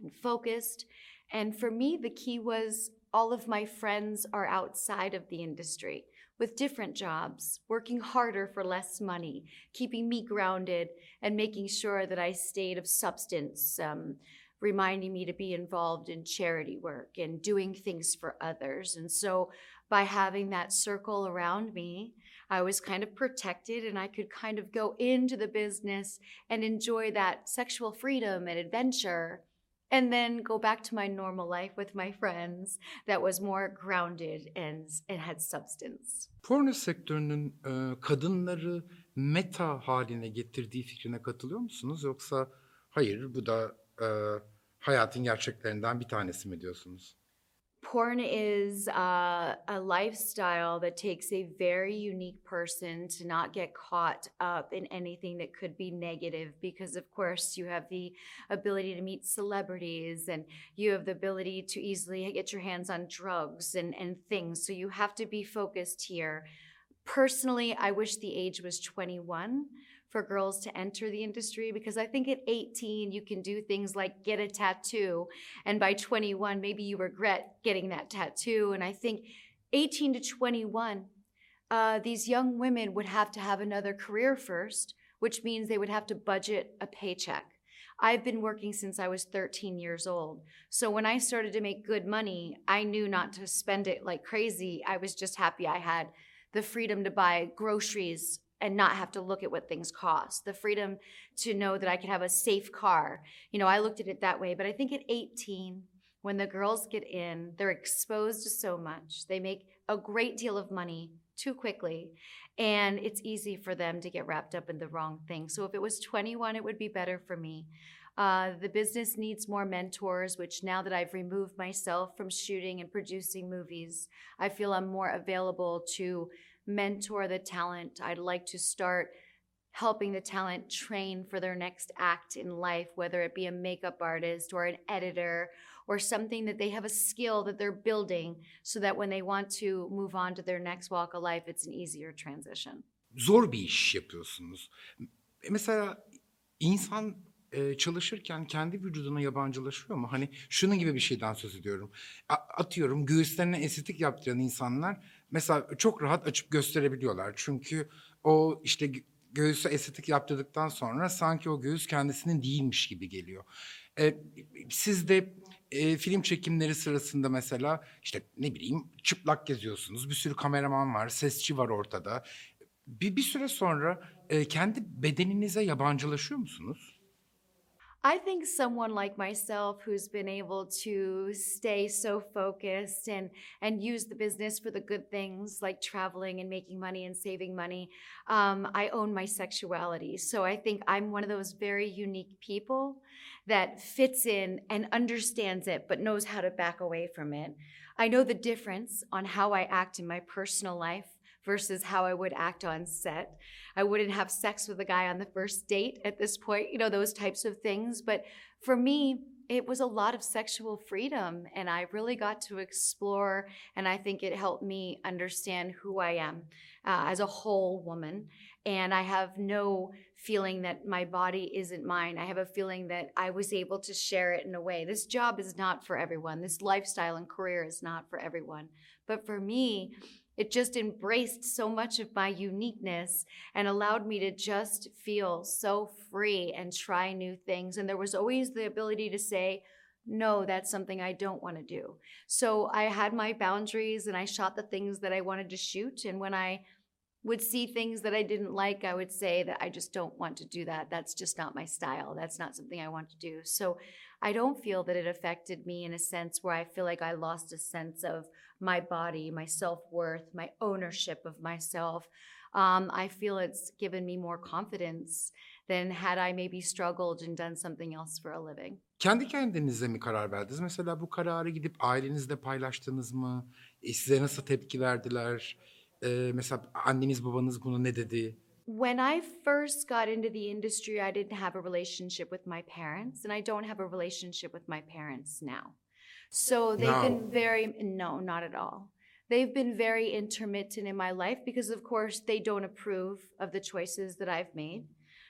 and focused. And for me, the key was all of my friends are outside of the industry with different jobs, working harder for less money, keeping me grounded, and making sure that I stayed of substance, um, reminding me to be involved in charity work and doing things for others. And so, by having that circle around me, I was kind of protected and I could kind of go into the business and enjoy that sexual freedom and adventure and then go back to my normal life with my friends that was more grounded and, and had substance. Porno sektörünün e, kadınları meta haline getirdiği fikrine katılıyor musunuz? Yoksa hayır bu da e, hayatın gerçeklerinden bir tanesi mi diyorsunuz? Porn is uh, a lifestyle that takes a very unique person to not get caught up in anything that could be negative because, of course, you have the ability to meet celebrities and you have the ability to easily get your hands on drugs and, and things. So you have to be focused here. Personally, I wish the age was 21 for girls to enter the industry because I think at 18 you can do things like get a tattoo and by 21 maybe you regret getting that tattoo and I think 18 to 21 uh, these young women would have to have another career first which means they would have to budget a paycheck. I've been working since I was 13 years old. So when I started to make good money, I knew not to spend it like crazy. I was just happy I had the freedom to buy groceries and not have to look at what things cost. The freedom to know that I could have a safe car. You know, I looked at it that way. But I think at 18, when the girls get in, they're exposed to so much. They make a great deal of money too quickly. And it's easy for them to get wrapped up in the wrong thing. So if it was 21, it would be better for me. Uh, the business needs more mentors, which now that I've removed myself from shooting and producing movies, I feel I'm more available to mentor the talent. I'd like to start helping the talent train for their next act in life, whether it be a makeup artist or an editor or something that they have a skill that they're building so that when they want to move on to their next walk of life, it's an easier transition. Zor bir iş yapıyorsunuz. Mesela insan e, çalışırken kendi vücuduna yabancılaşıyor mu? Hani şunun gibi bir şeyden söz ediyorum. Atıyorum göğüslerine estetik yaptıran insanlar mesela çok rahat açıp gösterebiliyorlar. Çünkü o işte gö- göğüse estetik yaptırdıktan sonra sanki o göğüs kendisinin değilmiş gibi geliyor. E, siz de e, film çekimleri sırasında mesela işte ne bileyim çıplak geziyorsunuz. Bir sürü kameraman var, sesçi var ortada. Bir, bir süre sonra e, kendi bedeninize yabancılaşıyor musunuz? I think someone like myself who's been able to stay so focused and and use the business for the good things like traveling and making money and saving money, um, I own my sexuality. So I think I'm one of those very unique people that fits in and understands it, but knows how to back away from it. I know the difference on how I act in my personal life versus how I would act on set. I wouldn't have sex with a guy on the first date at this point, you know, those types of things. But for me, it was a lot of sexual freedom and I really got to explore. And I think it helped me understand who I am uh, as a whole woman. And I have no feeling that my body isn't mine. I have a feeling that I was able to share it in a way. This job is not for everyone, this lifestyle and career is not for everyone. But for me, it just embraced so much of my uniqueness and allowed me to just feel so free and try new things. And there was always the ability to say, no, that's something I don't want to do. So I had my boundaries and I shot the things that I wanted to shoot. And when I would see things that I didn't like, I would say that I just don't want to do that. That's just not my style. That's not something I want to do. So I don't feel that it affected me in a sense where I feel like I lost a sense of my body, my self worth, my ownership of myself. Um, I feel it's given me more confidence than had I maybe struggled and done something else for a living. Kendi kendinize mi karar verdiniz? Mesela bu kararı gidip ailenizle paylaştınız mı? E, size nasıl tepki verdiler? E, mesela anneniz babanız buna ne dedi? When I first got into the industry, I didn't have a relationship with my parents, and I don't have a relationship with my parents now. So they've No. been very, no, not at all. They've been very intermittent in my life because, of course, they don't approve of the choices that I've made.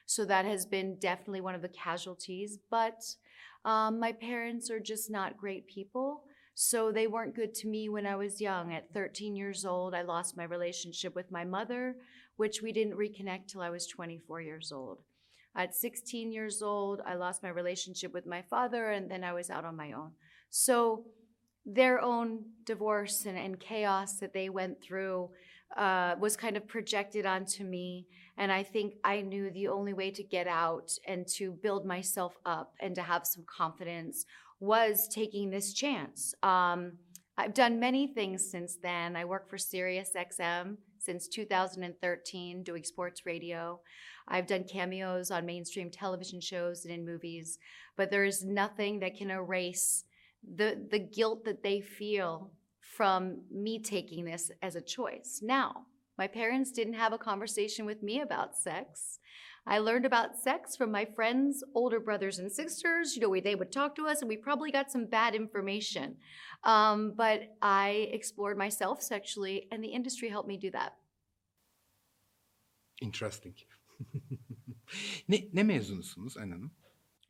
So that has been definitely one of the casualties. But um, my parents are just not great people. So they weren't good to me when I was young. At 13 years old, I lost my relationship with my mother, which we didn't reconnect till I was 24 years old. At 16 years old, I lost my relationship with my father, and then I was out on my own. So their own divorce and, and chaos that they went through uh, was kind of projected onto me. And I think I knew the only way to get out and to build myself up and to have some confidence was taking this chance. Um, I've done many things since then. I work for SiriusXM since 2013, doing sports radio. I've done cameos on mainstream television shows and in movies, but there is nothing that can erase the the guilt that they feel from me taking this as a choice. Now, my parents didn't have a conversation with me about sex. I learned about sex from my friends, older brothers and sisters. You know, they would talk to us, and we probably got some bad information. Um, but I explored myself sexually, and the industry helped me do that. Interesting. ne, ne mezunusunuz Anne Hanım?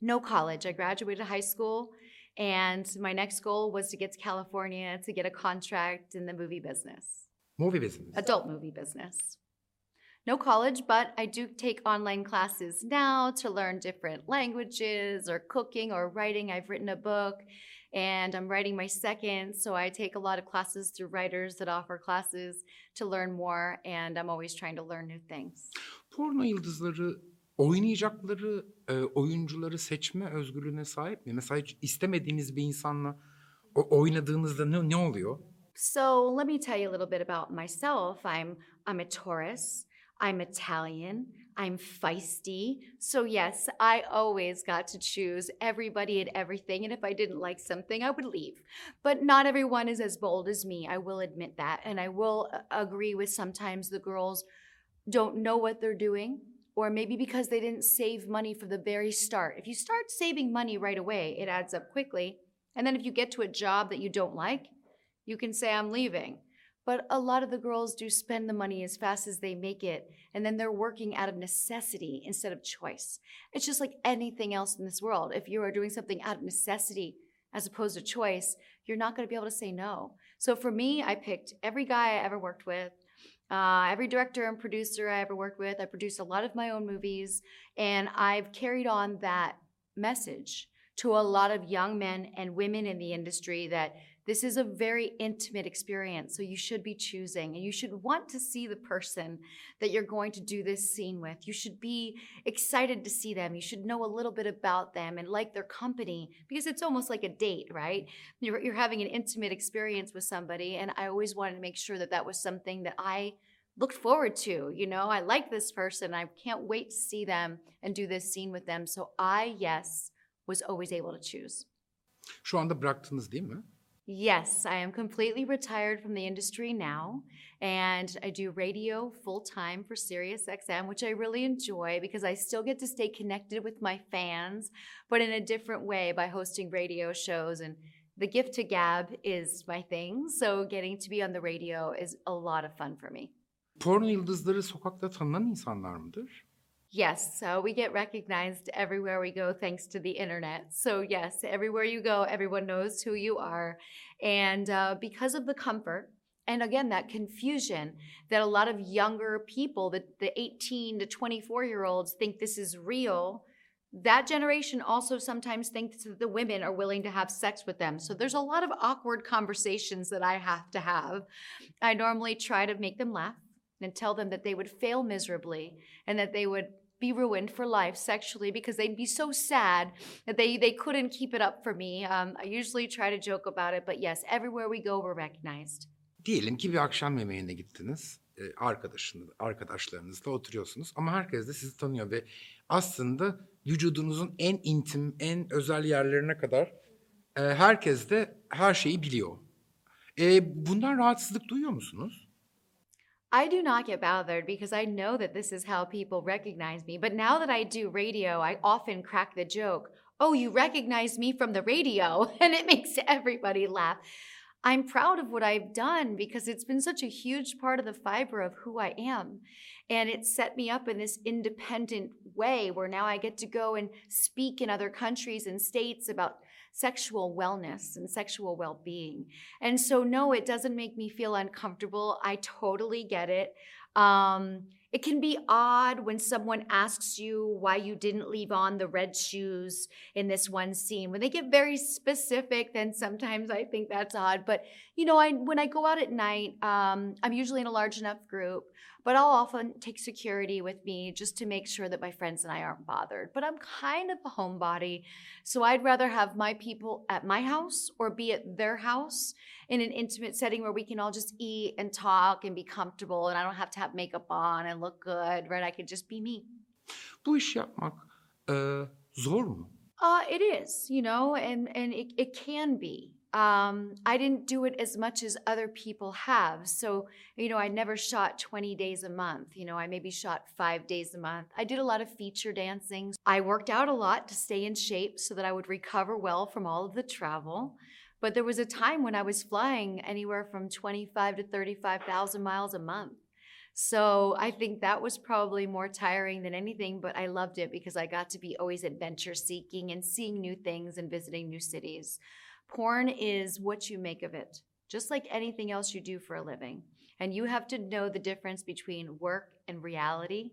No college. I graduated high school, and my next goal was to get to California to get a contract in the movie business. Movie business. adult movie business. No college, but I do take online classes now to learn different languages or cooking or writing. I've written a book and I'm writing my second, so I take a lot of classes through writers that offer classes to learn more, and I'm always trying to learn new things. Porno yıldızları oynayacakları e, oyuncuları seçme özgürlüğüne sahip mi? Mesela hiç istemediğiniz bir insanla o- oynadığınızda ne, ne oluyor? So let me tell you a little bit about myself. I'm I'm a Taurus. I'm Italian. I'm feisty. So yes, I always got to choose everybody and everything. And if I didn't like something, I would leave. But not everyone is as bold as me. I will admit that. And I will uh, agree with sometimes the girls don't know what they're doing. Or maybe because they didn't save money from the very start. If you start saving money right away, it adds up quickly. And then if you get to a job that you don't like, you can say, I'm leaving. But a lot of the girls do spend the money as fast as they make it, and then they're working out of necessity instead of choice. It's just like anything else in this world. If you are doing something out of necessity as opposed to choice, you're not going to be able to say no. So for me, I picked every guy I ever worked with, uh, every director and producer I ever worked with. I produced a lot of my own movies, and I've carried on that message to a lot of young men and women in the industry that This is a very intimate experience, so you should be choosing and you should want to see the person that you're going to do this scene with. You should be excited to see them. You should know a little bit about them and like their company because it's almost like a date, right? You're, you're having an intimate experience with somebody, and I always wanted to make sure that that was something that I looked forward to. You know, I like this person. I can't wait to see them and do this scene with them. So I, yes, was always able to choose. Şu anda bıraktınız değil mi? Yes, I am completely retired from the industry now, and I do radio full time for SiriusXM, which I really enjoy because I still get to stay connected with my fans, but in a different way by hosting radio shows. And the gift to gab is my thing, so getting to be on the radio is a lot of fun for me. Porno yıldızları sokakta tanınan insanlar mıdır? Yes, so we get recognized everywhere we go thanks to the internet. So, yes, everywhere you go, everyone knows who you are. And uh, because of the comfort, and again, that confusion that a lot of younger people, the, the 18 to 24 year olds, think this is real. That generation also sometimes thinks that the women are willing to have sex with them. So there's a lot of awkward conversations that I have to have. I normally try to make them laugh and tell them that they would fail miserably and that they would be ruined for life sexually because they'd be so sad that they, they couldn't keep it up for me. Um, I usually try to joke about it, but yes, everywhere we go, we're recognized. Diyelim ki bir akşam yemeğine gittiniz. Ee, arkadaşınız, arkadaşlarınızla oturuyorsunuz ama herkes de sizi tanıyor ve aslında vücudunuzun en intim, en özel yerlerine kadar e, herkes de her şeyi biliyor. E, bundan rahatsızlık duyuyor musunuz? I do not get bothered because I know that this is how people recognize me. But now that I do radio, I often crack the joke, oh, you recognize me from the radio. And it makes everybody laugh. I'm proud of what I've done because it's been such a huge part of the fiber of who I am. And it set me up in this independent way where now I get to go and speak in other countries and states about sexual wellness and sexual well being. And so, no, it doesn't make me feel uncomfortable. I totally get it. Um, it can be odd when someone asks you why you didn't leave on the red shoes in this one scene. When they get very specific, then sometimes I think that's odd. But you know, I when I go out at night, um, I'm usually in a large enough group, but I'll often take security with me just to make sure that my friends and I aren't bothered. But I'm kind of a homebody, so I'd rather have my people at my house or be at their house in an intimate setting where we can all just eat and talk and be comfortable and I don't have to have makeup on and look good, right? I could just be me. Bu iş yapmak e, zor mu? Uh, it is, you know, and, and it, it can be. Um, I didn't do it as much as other people have. So, you know, I never shot 20 days a month. You know, I maybe shot five days a month. I did a lot of feature dancing. I worked out a lot to stay in shape so that I would recover well from all of the travel. But there was a time when I was flying anywhere from 25 to 35,000 miles a month. So I think that was probably more tiring than anything, but I loved it because I got to be always adventure seeking and seeing new things and visiting new cities. Porn is what you make of it, just like anything else you do for a living. And you have to know the difference between work and reality.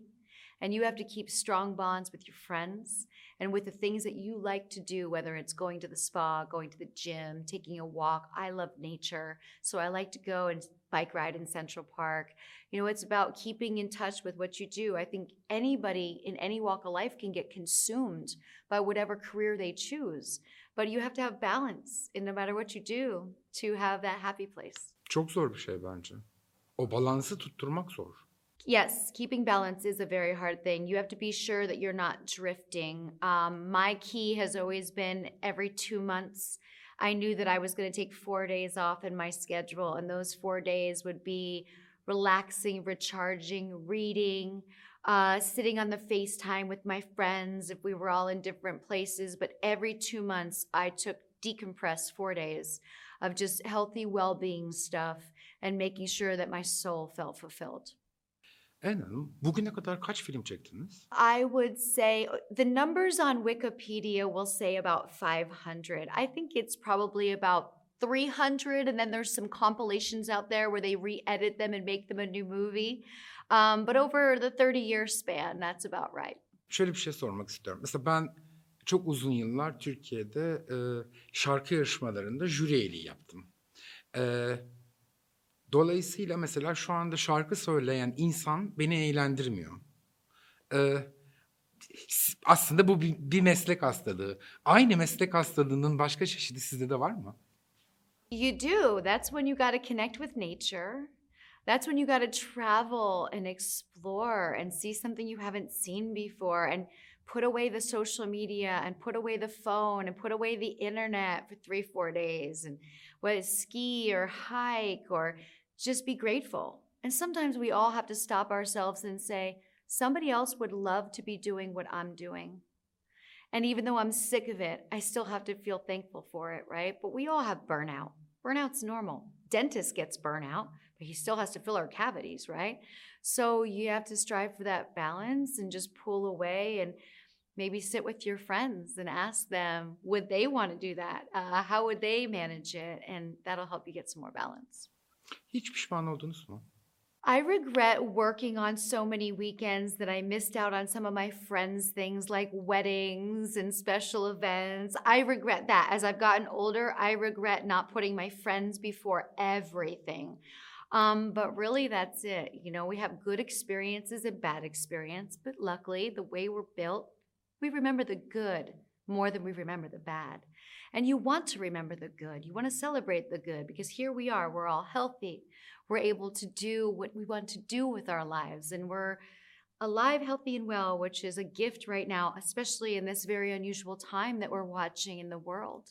And you have to keep strong bonds with your friends and with the things that you like to do, whether it's going to the spa, going to the gym, taking a walk. I love nature. So I like to go and bike ride in Central Park. You know, it's about keeping in touch with what you do. I think anybody in any walk of life can get consumed by whatever career they choose. But you have to have balance in no matter what you do to have that happy place. Çok zor bir şey bence. O balansı tutturmak zor. Yes, keeping balance is a very hard thing. You have to be sure that you're not drifting. Um, my key has always been every two months. I knew that I was going to take four days off in my schedule, and those four days would be relaxing, recharging, reading, uh, sitting on the FaceTime with my friends if we were all in different places. But every two months, I took decompress four days of just healthy well being stuff and making sure that my soul felt fulfilled. Ann Hanım, bugüne kadar kaç film çektiniz? I would say the numbers on Wikipedia will say about 500. I think it's probably about 300, and then there's some compilations out there where they re edit them and make them a new movie. Um, but over the 30 year span, that's about right. Şöyle bir şey sormak istiyorum. Mesela ben çok uzun yıllar Türkiye'de e, şarkı yarışmalarında jüri üyeliği yaptım. Ee, dolayısıyla mesela şu anda şarkı söyleyen insan beni eğlendirmiyor. Ee, aslında bu bir, bir meslek hastalığı. Aynı meslek hastalığının başka çeşidi sizde de var mı? You do. That's when you got to connect with nature. That's when you got to travel and explore and see something you haven't seen before and put away the social media and put away the phone and put away the internet for three, four days and what ski or hike or just be grateful. And sometimes we all have to stop ourselves and say, somebody else would love to be doing what I'm doing. And even though I'm sick of it, I still have to feel thankful for it, right? But we all have burnout. Burnout's normal. Dentist gets burnout, but he still has to fill our cavities, right? So you have to strive for that balance and just pull away and maybe sit with your friends and ask them would they want to do that? Uh, how would they manage it? And that'll help you get some more balance. Hiç pişman oldunuz mu? I regret working on so many weekends that I missed out on some of my friends' things like weddings and special events. I regret that. As I've gotten older, I regret not putting my friends before everything. Um, but really, that's it. You know, we have good experiences and bad experience, but luckily, the way we're built, we remember the good more than we remember the bad. And you want to remember the good. You want to celebrate the good because here we are. We're all healthy. We're able to do what we want to do with our lives. And we're alive, healthy, and well, which is a gift right now, especially in this very unusual time that we're watching in the world.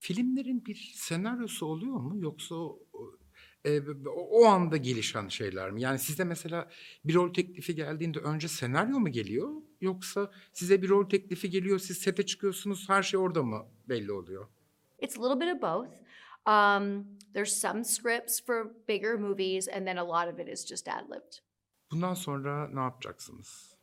Filmlerin bir senaryosu oluyor mu yoksa e, o anda gelişen şeyler mi? Yani size mesela bir rol teklifi geldiğinde önce senaryo mu geliyor yoksa size bir rol teklifi geliyor siz sete çıkıyorsunuz her şey orada mı belli oluyor? It's a little bit of both. Um, there's some scripts for bigger movies, and then a lot of it is just ad libbed. Bundan sonra ne yapacaksınız?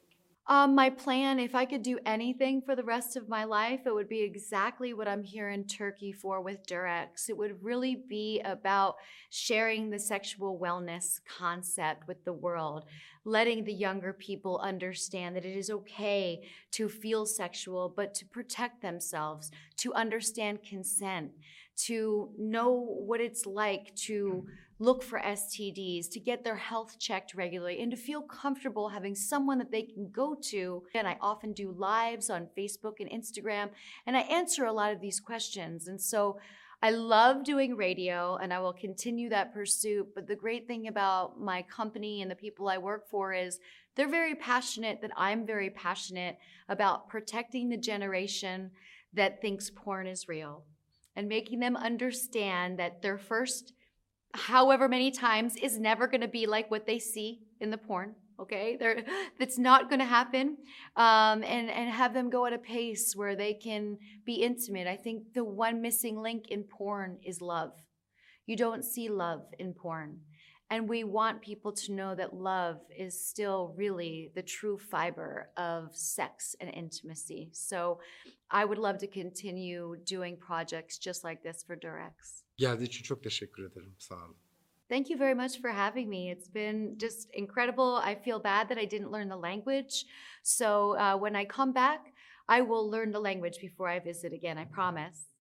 Um, my plan, if I could do anything for the rest of my life, it would be exactly what I'm here in Turkey for with Durex. It would really be about sharing the sexual wellness concept with the world, letting the younger people understand that it is okay to feel sexual, but to protect themselves, to understand consent, to know what it's like to look for STDs, to get their health checked regularly, and to feel comfortable having someone that they can go to. And I often do lives on Facebook and Instagram, and I answer a lot of these questions. And so I love doing radio, and I will continue that pursuit. But the great thing about my company and the people I work for is they're very passionate that I'm very passionate about protecting the generation that thinks porn is real and making them understand that their first however many times is never going to be like what they see in the porn okay They're, that's not going to happen um, and and have them go at a pace where they can be intimate i think the one missing link in porn is love you don't see love in porn and we want people to know that love is still really the true fiber of sex and intimacy. So I would love to continue doing projects just like this for Durex. Geldiği için çok teşekkür ederim. Sağ olun. Thank you very much for having me. It's been just incredible. I feel bad that I didn't learn the language. So uh, when I come back, I will learn the language before I visit again, I promise.